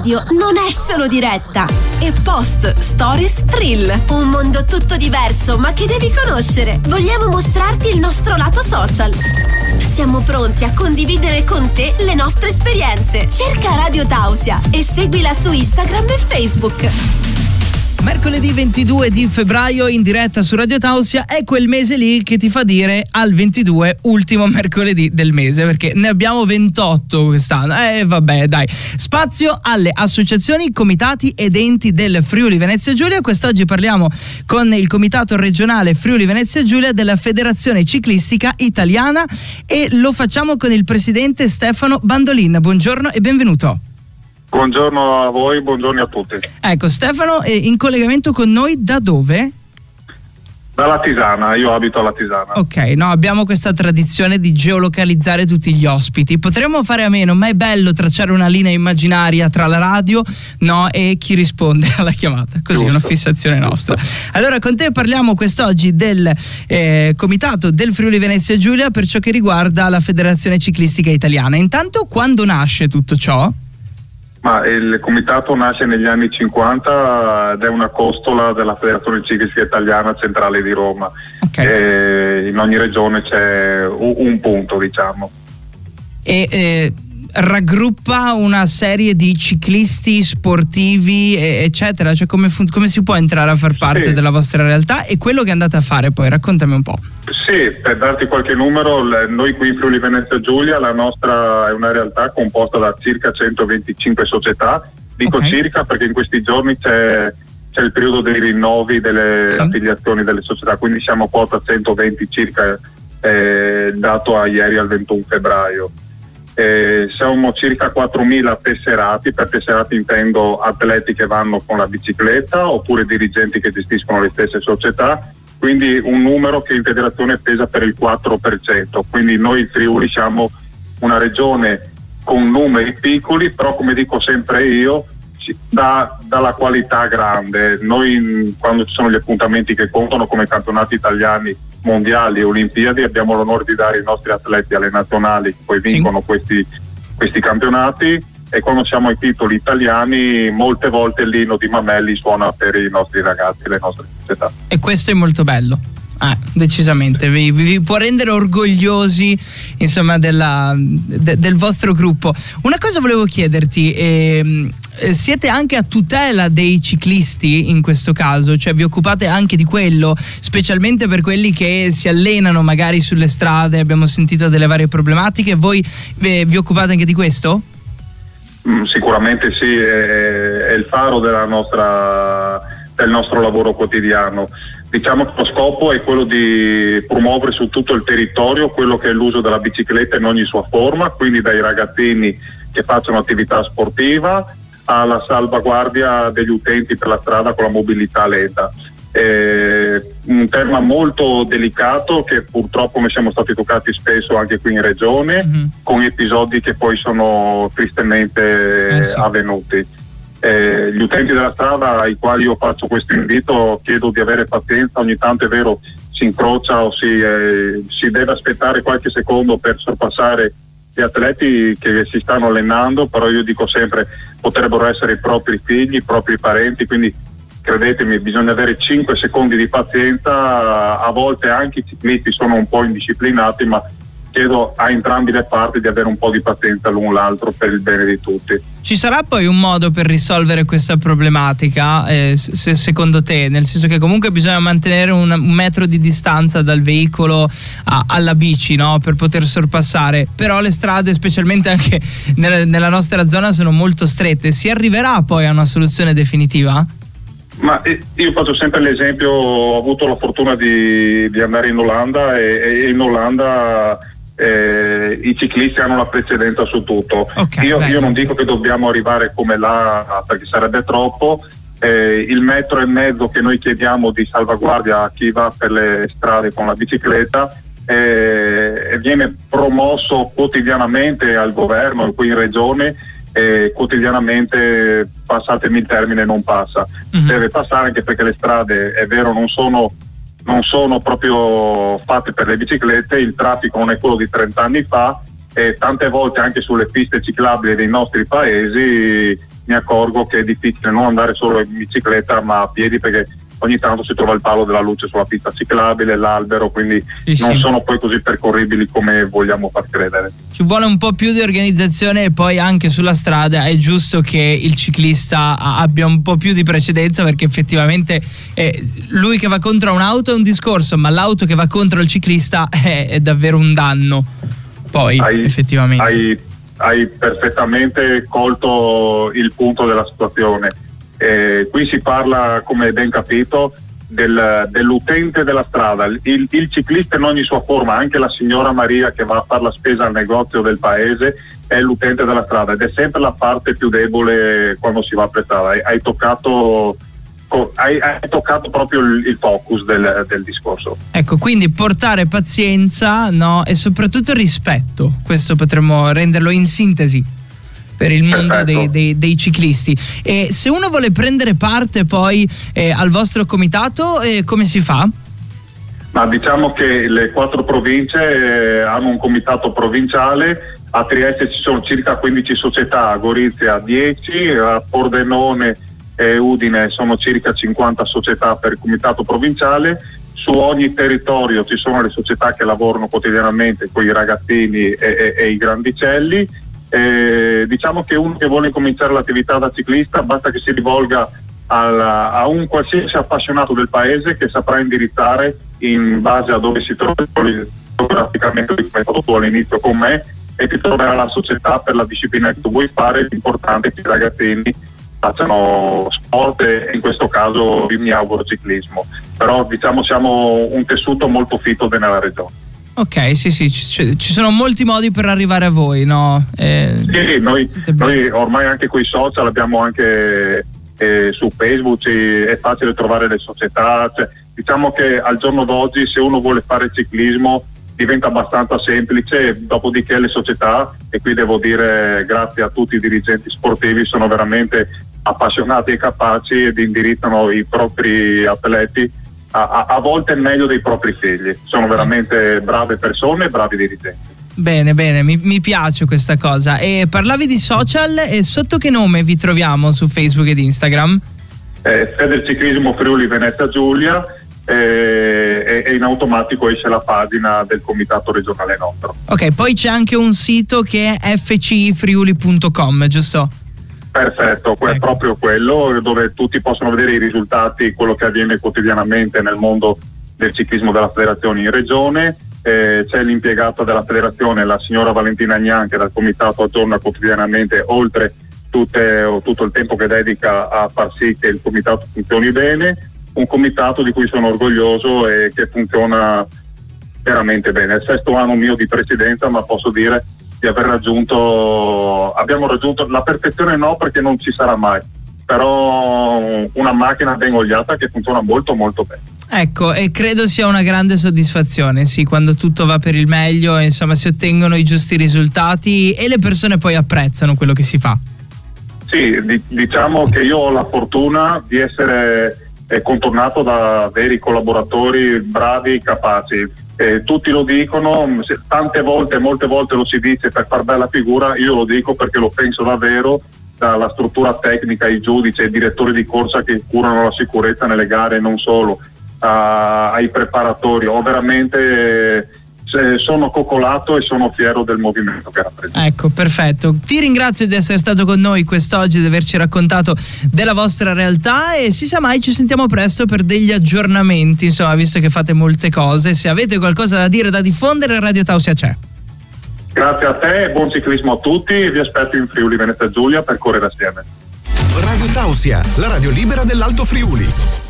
radio non è solo diretta, è post, stories, reel. Un mondo tutto diverso ma che devi conoscere. Vogliamo mostrarti il nostro lato social. Siamo pronti a condividere con te le nostre esperienze. Cerca Radio Tausia e seguila su Instagram e Facebook. Mercoledì 22 di febbraio in diretta su Radio Tausia è quel mese lì che ti fa dire al 22 ultimo mercoledì del mese perché ne abbiamo 28 quest'anno. Eh vabbè dai. Spazio alle associazioni, comitati ed enti del Friuli Venezia Giulia. Quest'oggi parliamo con il comitato regionale Friuli Venezia Giulia della Federazione Ciclistica Italiana e lo facciamo con il presidente Stefano Bandolin. Buongiorno e benvenuto. Buongiorno a voi, buongiorno a tutti. Ecco, Stefano è in collegamento con noi da dove? Dalla Tisana, io abito alla Tisana. Ok, no, abbiamo questa tradizione di geolocalizzare tutti gli ospiti. Potremmo fare a meno, ma è bello tracciare una linea immaginaria tra la radio no, e chi risponde alla chiamata. Così è una fissazione nostra. Allora, con te parliamo quest'oggi del eh, comitato del Friuli Venezia Giulia per ciò che riguarda la Federazione Ciclistica Italiana. Intanto, quando nasce tutto ciò? Ma il comitato nasce negli anni 50 ed è una costola della Federazione Ciclistica Italiana centrale di Roma. Okay. in ogni regione c'è un, un punto, diciamo. E eh, raggruppa una serie di ciclisti sportivi, eccetera. Cioè, come, fun- come, si può entrare a far parte sì. della vostra realtà e quello che andate a fare poi? Raccontami un po'. Sì, per darti qualche numero, noi qui in Friuli Venezia Giulia, la nostra è una realtà composta da circa 125 società. Dico okay. circa perché in questi giorni c'è, c'è il periodo dei rinnovi delle sì. affiliazioni delle società, quindi siamo quota 120 circa, eh, dato a ieri al 21 febbraio. Eh, siamo circa 4.000 tesserati, per tesserati intendo atleti che vanno con la bicicletta oppure dirigenti che gestiscono le stesse società, quindi un numero che in federazione pesa per il 4%, quindi noi in Friuli siamo una regione con numeri piccoli, però come dico sempre io, dà, dà qualità grande. Noi quando ci sono gli appuntamenti che contano come campionati italiani mondiali e olimpiadi abbiamo l'onore di dare i nostri atleti alle nazionali che poi vincono questi, questi campionati e quando siamo ai titoli italiani molte volte lino di Mamelli suona per i nostri ragazzi, le nostre società. E questo è molto bello. Ah, decisamente, vi, vi, può rendere orgogliosi insomma, della, de, del vostro gruppo. Una cosa volevo chiederti, ehm, eh, siete anche a tutela dei ciclisti in questo caso, cioè vi occupate anche di quello, specialmente per quelli che si allenano magari sulle strade, abbiamo sentito delle varie problematiche, voi eh, vi occupate anche di questo? Mm, sicuramente sì, è, è il faro nostra, del nostro lavoro quotidiano Diciamo che lo scopo è quello di promuovere su tutto il territorio quello che è l'uso della bicicletta in ogni sua forma, quindi dai ragazzini che facciano attività sportiva alla salvaguardia degli utenti per la strada con la mobilità lenta. È un tema molto delicato che purtroppo ne siamo stati toccati spesso anche qui in regione, mm-hmm. con episodi che poi sono tristemente eh sì. avvenuti. Eh, gli utenti della strada ai quali io faccio questo invito chiedo di avere pazienza, ogni tanto è vero si incrocia o si, eh, si deve aspettare qualche secondo per sorpassare gli atleti che si stanno allenando, però io dico sempre potrebbero essere i propri figli, i propri parenti, quindi credetemi bisogna avere 5 secondi di pazienza, a volte anche i ciclisti sono un po' indisciplinati, ma chiedo a entrambi le parti di avere un po' di pazienza l'un l'altro per il bene di tutti. Ci sarà poi un modo per risolvere questa problematica, eh, se, secondo te? Nel senso che comunque bisogna mantenere un, metro di distanza dal veicolo a, alla bici no? per poter sorpassare, però le strade, specialmente anche nella, nella nostra zona, sono molto strette. Si arriverà poi a una soluzione definitiva? Ma eh, io faccio sempre l'esempio, ho avuto la fortuna di, di andare in Olanda e, e in Olanda eh, i ciclisti hanno la precedenza su tutto. Okay, io, io, non dico che dobbiamo arrivare come là perché sarebbe troppo. Eh, il metro e mezzo che noi chiediamo di salvaguardia a chi va per le strade con la bicicletta eh, viene promosso quotidianamente al governo, qui in regione, e quotidianamente passatemi il termine non passa. Mm-hmm. Deve passare anche perché le strade, è vero, non sono non sono proprio fatte per le biciclette, il traffico non è quello di 30 anni fa e tante volte anche sulle piste ciclabili dei nostri paesi mi accorgo che è difficile non andare solo in bicicletta ma a piedi perché ogni tanto si trova il palo della luce sulla pista ciclabile, l'albero, quindi sì, non sì. sono poi così percorribili come vogliamo far credere. Ci vuole un po' più di organizzazione e poi anche sulla strada è giusto che il ciclista abbia un po' più di precedenza perché effettivamente eh, lui che va contro un'auto è un discorso, ma l'auto che va contro il ciclista è, è davvero un danno. Poi hai, effettivamente. Hai, hai perfettamente colto il punto della situazione eh, qui si parla, come ben capito, del, dell'utente della strada, il, il, ciclista in ogni sua forma, anche la signora Maria che va a fare la spesa al negozio del paese è l'utente della strada ed è sempre la parte più debole quando si va per strada. Hai, hai, toccato, hai, hai toccato, proprio il, il focus del, del, discorso. Ecco, quindi portare pazienza no? e soprattutto rispetto, questo potremmo renderlo in sintesi per il mondo dei, dei, dei, ciclisti. E se uno vuole prendere parte poi eh, al vostro comitato, eh, come si fa? Ma diciamo che le quattro province eh, hanno un comitato provinciale, a Trieste ci sono circa 15 società, a Gorizia 10, a Pordenone e Udine sono circa 50 società per il comitato provinciale. Su ogni territorio ci sono le società che lavorano quotidianamente con i ragazzini e, e, e i grandicelli eh, diciamo che uno che vuole cominciare l'attività da ciclista basta che si rivolga al, a un qualsiasi appassionato del paese che saprà indirizzare in base a dove si trova geograficamente come hai tu all'inizio con me e ti troverà la società per la disciplina che tu vuoi fare l'importante è che i ragazzini facciano sport e in questo caso mi auguro ciclismo. Però diciamo siamo un tessuto molto fitto nella regione Ok, sì, sì, ci, ci, sono molti modi per arrivare a voi, no? Eh, sì, noi, noi, ormai anche con i social abbiamo anche eh, su Facebook, è facile trovare le società, cioè, diciamo che al giorno d'oggi se uno vuole fare ciclismo diventa abbastanza semplice, dopodiché le società, e qui devo dire grazie a tutti i dirigenti sportivi, sono veramente appassionati e capaci ed indirizzano i propri atleti a, a, volte meglio dei propri figli. Sono veramente brave persone e bravi dirigenti. Bene, bene, mi, mi, piace questa cosa. E parlavi di social e sotto che nome vi troviamo su Facebook ed Instagram? Eh, Federciclismo Friuli Venezia Giulia eh, e, in automatico esce la pagina del comitato regionale nostro. Ok, poi c'è anche un sito che è fcifriuli.com, giusto? Perfetto, ecco. è proprio quello dove tutti possono vedere i risultati, quello che avviene quotidianamente nel mondo del ciclismo della federazione in regione. Eh, c'è l'impiegata della federazione, la signora Valentina Agnan, che dal comitato aggiorna quotidianamente oltre tutte, tutto il tempo che dedica a far sì che il comitato funzioni bene. Un comitato di cui sono orgoglioso e che funziona veramente bene. È il sesto anno mio di presidenza, ma posso dire di aver raggiunto, abbiamo raggiunto la perfezione no perché non ci sarà mai, però una macchina ben oliata che funziona molto molto bene. Ecco, e credo sia una grande soddisfazione, sì, quando tutto va per il meglio, insomma, si ottengono i giusti risultati e le persone poi apprezzano quello che si fa. Sì, di, diciamo che io ho la fortuna di essere eh, contornato da veri collaboratori bravi, capaci eh, tutti lo dicono, tante volte, molte volte lo si dice per far bella figura, io lo dico perché lo penso davvero, dalla struttura tecnica, i giudici, i direttori di corsa che curano la sicurezza nelle gare non solo, a, ai preparatori, ho veramente sono coccolato e sono fiero del movimento che rappresenta. Ecco, perfetto. Ti ringrazio di essere stato con noi quest'oggi, di averci raccontato della vostra realtà e si sa mai ci sentiamo presto per degli aggiornamenti, insomma, visto che fate molte cose. Se avete qualcosa da dire, da diffondere, Radio Tausia c'è. Grazie a te e buon ciclismo a tutti. Vi aspetto in Friuli Venezia Giulia per correre assieme. Radio Tausia, la radio libera dell'Alto Friuli.